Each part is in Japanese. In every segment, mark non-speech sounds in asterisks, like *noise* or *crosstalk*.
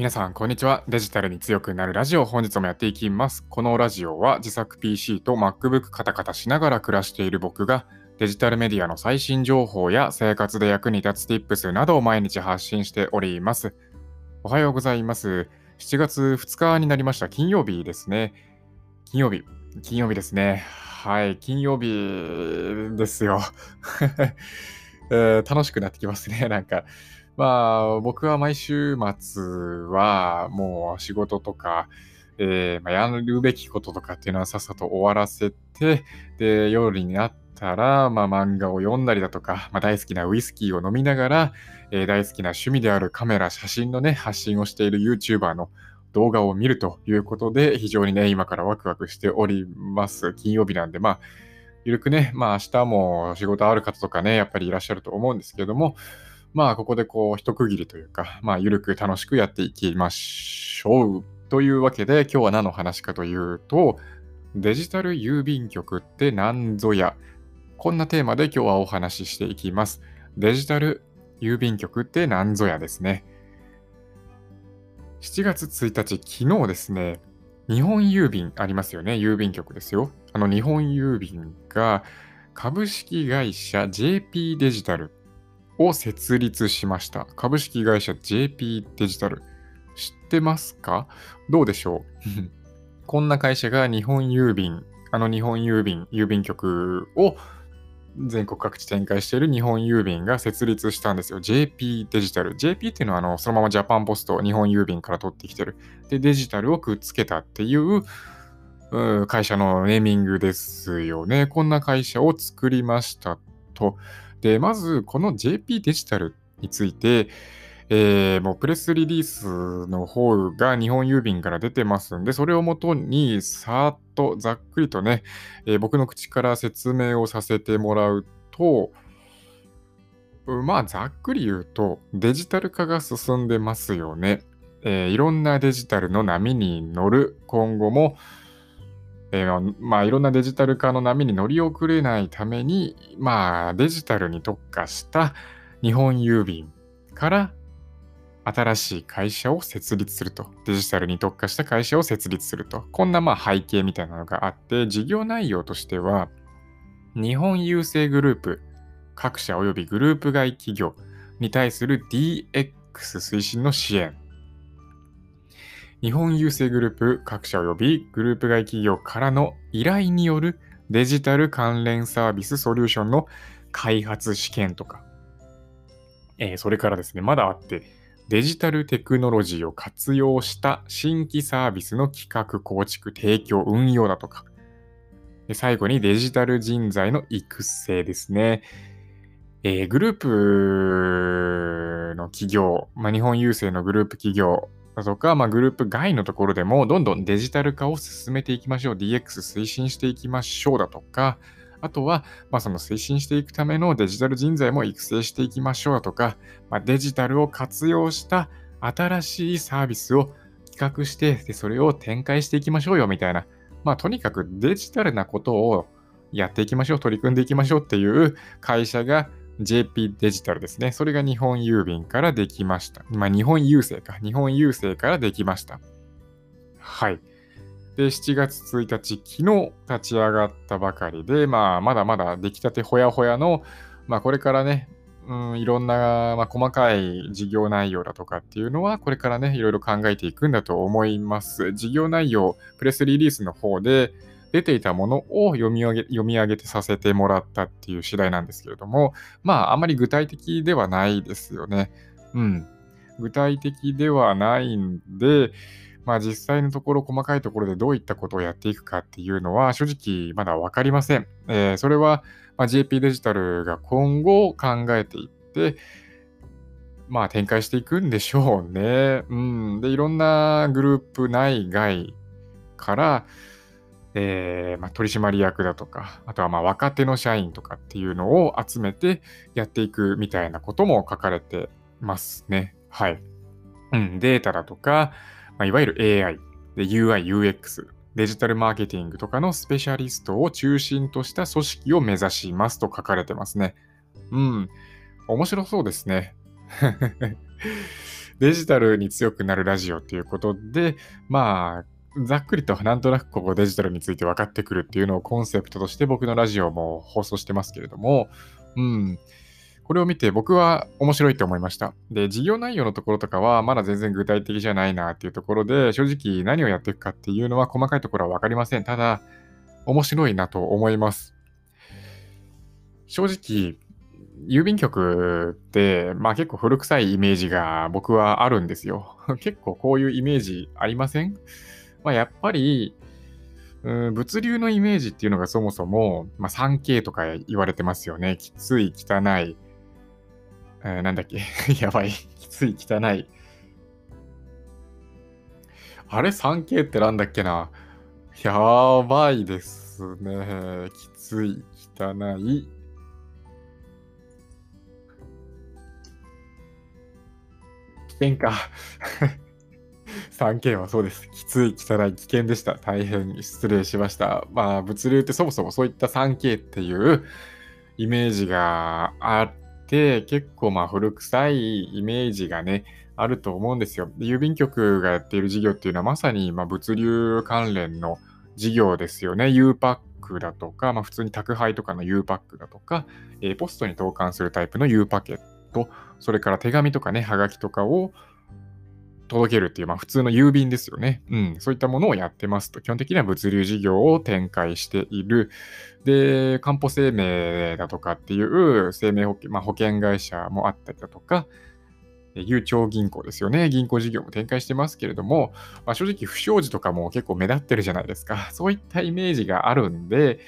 皆さん、こんにちは。デジタルに強くなるラジオ、本日もやっていきます。このラジオは自作 PC と MacBook カタカタしながら暮らしている僕が、デジタルメディアの最新情報や生活で役に立つ Tips などを毎日発信しております。おはようございます。7月2日になりました。金曜日ですね。金曜日。金曜日ですね。はい、金曜日ですよ。*laughs* えー、楽しくなってきますね、なんか。まあ、僕は毎週末はもう仕事とか、えー、まあ、やるべきこととかっていうのはさっさと終わらせて、で、夜になったら、まあ、漫画を読んだりだとか、まあ、大好きなウイスキーを飲みながら、えー、大好きな趣味であるカメラ、写真のね、発信をしている YouTuber の動画を見るということで、非常にね、今からワクワクしております。金曜日なんで、まあ、ゆるくね、まあ明日も仕事ある方とかね、やっぱりいらっしゃると思うんですけれども、まあここでこう一区切りというか、まあゆるく楽しくやっていきましょう。というわけで今日は何の話かというと、デジタル郵便局って何ぞや。こんなテーマで今日はお話ししていきます。デジタル郵便局って何ぞやですね。7月1日、昨日ですね、日本郵便ありますよね。郵便局ですよ。あの日本郵便が株式会社 JP デジタルを設立しました。株式会社 JP デジタル。知ってますか？どうでしょう？*laughs* こんな会社が日本郵便、あの日本郵便、郵便局を全国各地展開している日本郵便が設立したんですよ。JP デジタル。JP っていうのはあのそのままジャパンポスト、日本郵便から取ってきてる。で、デジタルをくっつけたっていう会社のネーミングですよね。こんな会社を作りましたと。で、まずこの JP デジタルについて、えー、もうプレスリリースの方が日本郵便から出てますんで、それをもとにさーっとざっくりとね、えー、僕の口から説明をさせてもらうと、まあざっくり言うとデジタル化が進んでますよね。えー、いろんなデジタルの波に乗る今後も、えー、まあいろんなデジタル化の波に乗り遅れないために、まあデジタルに特化した日本郵便から新しい会社を設立すると。デジタルに特化した会社を設立すると。こんなまあ背景みたいなのがあって、事業内容としては、日本郵政グループ、各社及びグループ外企業に対する DX 推進の支援。日本郵政グループ各社及びグループ外企業からの依頼によるデジタル関連サービスソリューションの開発試験とか、えー、それからですね、まだあって、デジタルテクノロジーを活用した新規サービスの企画、構築、提供、運用だとか。最後にデジタル人材の育成ですね。えー、グループの企業、まあ、日本郵政のグループ企業だとか、まあ、グループ外のところでもどんどんデジタル化を進めていきましょう。DX 推進していきましょうだとか、あとは、まあ、その推進していくためのデジタル人材も育成していきましょうだとか、まあ、デジタルを活用した新しいサービスを企画してで、それを展開していきましょうよみたいな、まあ、とにかくデジタルなことをやっていきましょう、取り組んでいきましょうっていう会社が JP デジタルですね。それが日本郵便からできました。まあ、日本郵政か。日本郵政からできました。はい。で、7月1日、昨日立ち上がったばかりで、まあ、まだまだ出来たてほやほやの、まあ、これからね、うん、いろんな、まあ、細かい事業内容だとかっていうのは、これからね、いろいろ考えていくんだと思います。事業内容、プレスリリースの方で出ていたものを読み上げ読み上げてさせてもらったっていう次第なんですけれども、まあ、あまり具体的ではないですよね。うん。具体的ではないんで、まあ実際のところ細かいところでどういったことをやっていくかっていうのは正直まだ分かりません。えー、それは、ま JP デジタルが今後考えていって、まあ展開していくんでしょうね。うん。で、いろんなグループ内外から、えーまあ、取締役だとか、あとはまあ若手の社員とかっていうのを集めてやっていくみたいなことも書かれてますね。はい。うん、データだとか、まあ、いわゆる AI、で UI、UX、デジタルマーケティングとかのスペシャリストを中心とした組織を目指しますと書かれてますね。うん。面白そうですね。*laughs* デジタルに強くなるラジオっていうことで、まあ、ざっくりとなんとなくここデジタルについて分かってくるっていうのをコンセプトとして僕のラジオも放送してますけれども、うん。これを見て僕は面白いと思いました。で、事業内容のところとかはまだ全然具体的じゃないなっていうところで、正直何をやっていくかっていうのは細かいところは分かりません。ただ、面白いなと思います。正直、郵便局って、まあ結構古臭いイメージが僕はあるんですよ。*laughs* 結構こういうイメージありません？まあ、やっぱり、うん、物流のイメージっていうのがそもそも、まあ、3K とか言われてますよね。きつい、汚い、えー、なんだっけ？*laughs* やばい。きつい、汚い。あれ ?3K ってなんだっけな？やばいですね。きつい、汚い。危険か 3K はそうです。きつい、汚い、危険でした。大変失礼しました。まあ、物流ってそもそもそういった 3K っていうイメージがあって、結構まあ古臭いイメージがね、あると思うんですよ。郵便局がやっている事業っていうのはまさにま物流関連の事業ですよね。U パックだとか、まあ、普通に宅配とかの U パックだとか、えー、ポストに投函するタイプの U パケット、それから手紙とかね、はがきとかを届けるっていう、まあ普通の郵便ですよね。うん。そういったものをやってますと。基本的には物流事業を展開している。で、かんぽ生命だとかっていう生命保険、まあ、保険会社もあったりだとか、ゆうちょう銀行ですよね。銀行事業も展開してますけれども、まあ、正直不祥事とかも結構目立ってるじゃないですか。そういったイメージがあるんで、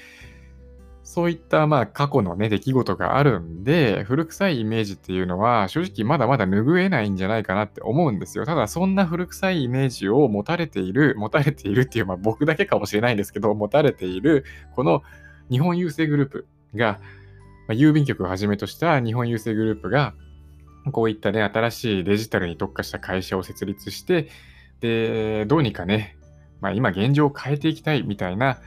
そういったまあ過去のね、出来事があるんで、古臭いイメージっていうのは正直まだまだ拭えないんじゃないかなって思うんですよ。ただそんな古臭いイメージを持たれている、持たれているっていう、まあ僕だけかもしれないんですけど、持たれているこの日本郵政グループが、まあ、郵便局をはじめとした日本郵政グループが、こういったね、新しいデジタルに特化した会社を設立して、で、どうにかね、まあ今現状を変えていきたいみたいな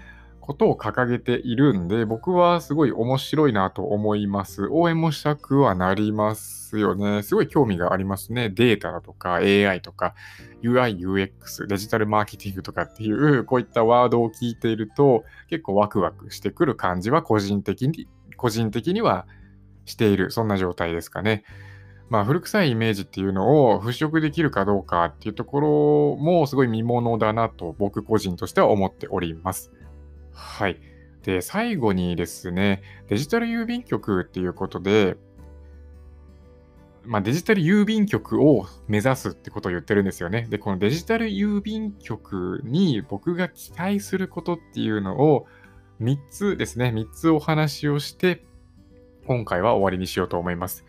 ことを掲げているんで、僕はすごい面白いなと思います。応援もしたくはなりますよね。すごい興味がありますね。データだとか AI とか UI、UX、デジタルマーケティングとかっていう、こういったワードを聞いていると結構ワクワクしてくる感じは個人的に、個人的にはしている。そんな状態ですかね。まあ、古臭いイメージっていうのを払拭できるかどうかっていうところもすごい見ものだなと僕個人としては思っております。はい。で、最後にですね、デジタル郵便局っていうことで、まあ、デジタル郵便局を目指すってことを言ってるんですよね。で、このデジタル郵便局に僕が期待することっていうのを3つですね、3つお話をして、今回は終わりにしようと思います。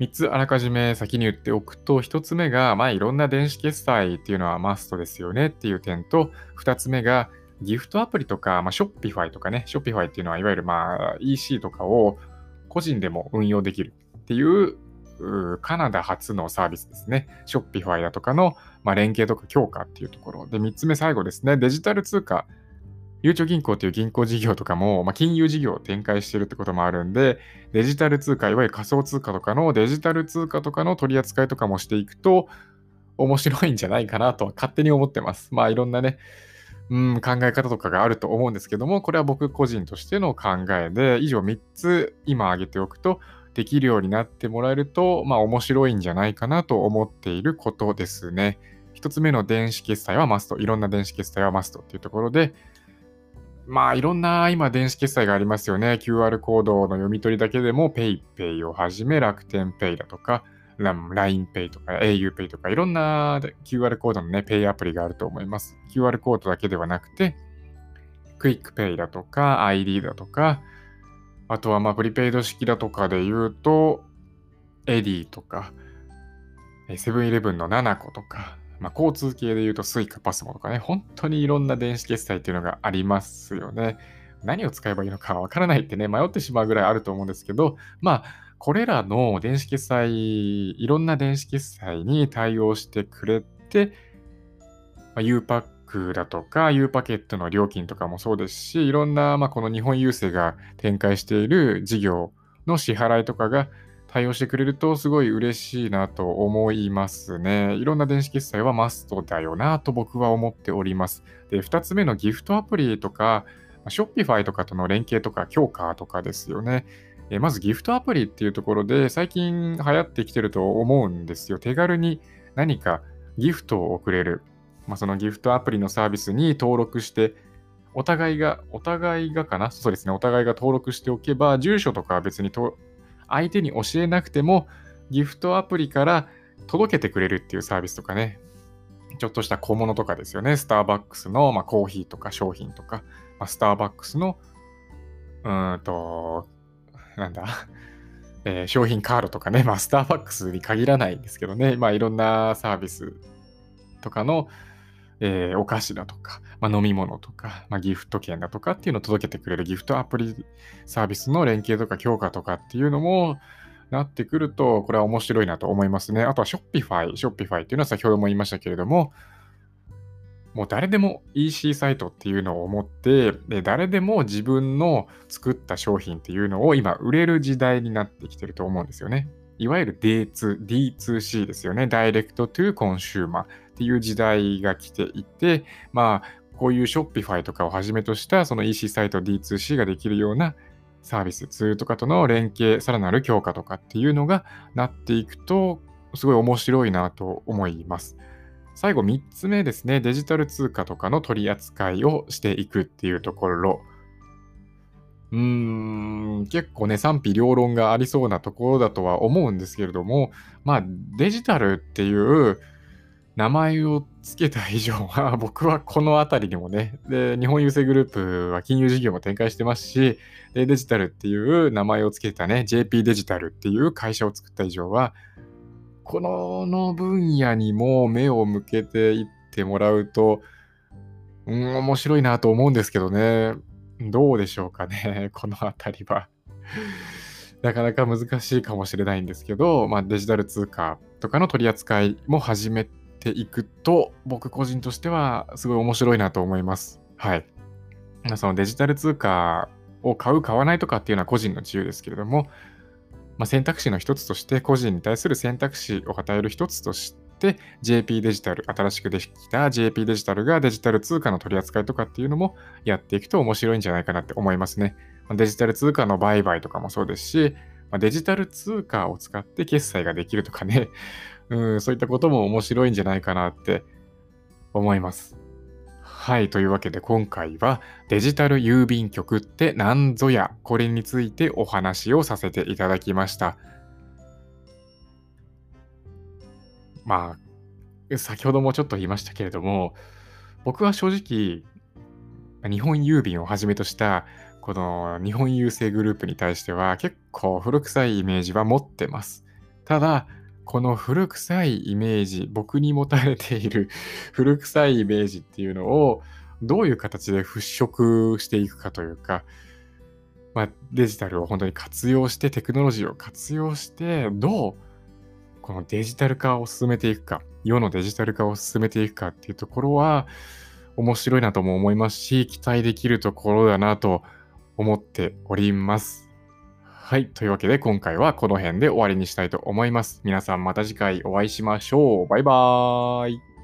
3つあらかじめ先に言っておくと、1つ目が、まあいろんな電子決済っていうのはマストですよねっていう点と、2つ目が、ギフトアプリとか、まあ、 Shopify とかね、 Shopify っていうのは、いわゆるまあ EC とかを個人でも運用できるっていうカナダ発のサービスですね。 Shopify だとかの、まあ、連携とか強化っていうところ。で、3つ目最後ですね。デジタル通貨。ゆうちょ銀行という銀行事業とかも、まあ、金融事業を展開してるってこともあるんで、デジタル通貨、いわゆる仮想通貨とかのデジタル通貨とかの取り扱いとかもしていくと、面白いんじゃないかなとは勝手に思ってます。まあいろんなね、うん、考え方とかがあると思うんですけども、これは僕個人としての考えで、以上3つ今挙げておくと、できるようになってもらえると、まあ面白いんじゃないかなと思っていることですね。1つ目の電子決済はマスト。いろんな電子決済はマストっていうところで、まあいろんな今電子決済がありますよね。QR コードの読み取りだけでも PayPay をはじめ楽天 Pay だとか、LINEPay とか auPay とかいろんな QR コードのね、ペイアプリがあると思います。QR コードだけではなくて、 QUICPay だとか iD だとか、あとはまあプリペイド式だとかで言うと、 Edy とか、セブンイレブンの nanaco とか、まあ、交通系で言うと Suica PASMO とかね、本当にいろんな電子決済っていうのがありますよね。何を使えばいいのかわからないってね、迷ってしまうぐらいあると思うんですけど、まあ、これらの電子決済、いろんな電子決済に対応してくれて、ま、U パックだとか U パケットの料金とかもそうですし、いろんな、ま、この日本郵政が展開している事業の支払いとかが対応してくれるとすごい嬉しいなと思いますね。いろんな電子決済はマストだよなと僕は思っております。で、2つ目のギフトアプリとか、ショッピファイとかとの連携とか強化とかですよね。えまずギフトアプリっていうところで最近流行ってきてると思うんですよ。手軽に何かギフトを送れる。まあ、そのギフトアプリのサービスに登録して、お互いが、お互いがかな？そうですね。お互いが登録しておけば、住所とかは別にと相手に教えなくても、ギフトアプリから届けてくれるっていうサービスとかね、ちょっとした小物とかですよね。スターバックスの、まあ、コーヒーとか商品とか、まあ、スターバックスの、うんと、なんだ、*laughs* えー、商品カードとかね、まあ、スターバックスに限らないんですけどね、まあ、いろんなサービスとかの、えー、お菓子だとか、まあ、飲み物とか、まあ、ギフト券だとかっていうのを届けてくれるギフトアプリサービスの連携とか強化とかっていうのもなってくると、これは面白いなと思いますね。あとは Shopify。Shopify っていうのは先ほども言いましたけれども、もう誰でも EC サイトっていうのを持って、で誰でも自分の作った商品っていうのを今売れる時代になってきてると思うんですよね。いわゆる D2、D2C ですよね。 Direct to Consumer っていう時代が来ていて、まあ、こういう Shopify とかをはじめとしたその EC サイト D2C ができるようなサービス、ツールとかとの連携、さらなる強化とかっていうのがなっていくと、すごい面白いなと思います。最後3つ目ですね、デジタル通貨とかの取り扱いをしていくっていうところ。うーん、結構ね、賛否両論がありそうなところだとは思うんですけれども、まあ、デジタルっていう名前を付けた以上は、*laughs* 僕はこの辺りにもね、で、日本郵政グループは金融事業も展開してますし、でデジタルっていう名前を付けたね、JP デジタルっていう会社を作った以上は、この分野にも目を向けていってもらうと、うん、面白いなと思うんですけどね。どうでしょうかね、*laughs* この辺りは。*laughs* なかなか難しいかもしれないんですけど、まあ、デジタル通貨とかの取り扱いも始めていくと、僕個人としてはすごい面白いなと思います。はい。そのデジタル通貨を買う、買わないとかっていうのは個人の自由ですけれども、まあ、選択肢の一つとして、個人に対する選択肢を与える一つとして、JP デジタル、新しくできた JP デジタルがデジタル通貨の取り扱いとかっていうのもやっていくと面白いんじゃないかなって思いますね。デジタル通貨の売買とかもそうですし、まデジタル通貨を使って決済ができるとかね、うん、そういったことも面白いんじゃないかなって思います。はい。というわけで今回はデジタル郵便局って何ぞやこれについてお話をさせていただきました。まあ、先ほどもちょっと言いましたけれども、僕は正直、日本郵便をはじめとしたこの日本郵政グループに対しては結構古臭いイメージは持ってます。ただ、この古臭いイメージ、僕に持たれている *laughs* 古臭いイメージっていうのをどういう形で払拭していくかというか、まあ、デジタルを本当に活用して、テクノロジーを活用して、どうこのデジタル化を進めていくか、世のデジタル化を進めていくかっていうところは、面白いなとも思いますし、期待できるところだなと思っております。はい。というわけで今回はこの辺で終わりにしたいと思います。皆さんまた次回お会いしましょう。バイバーイ。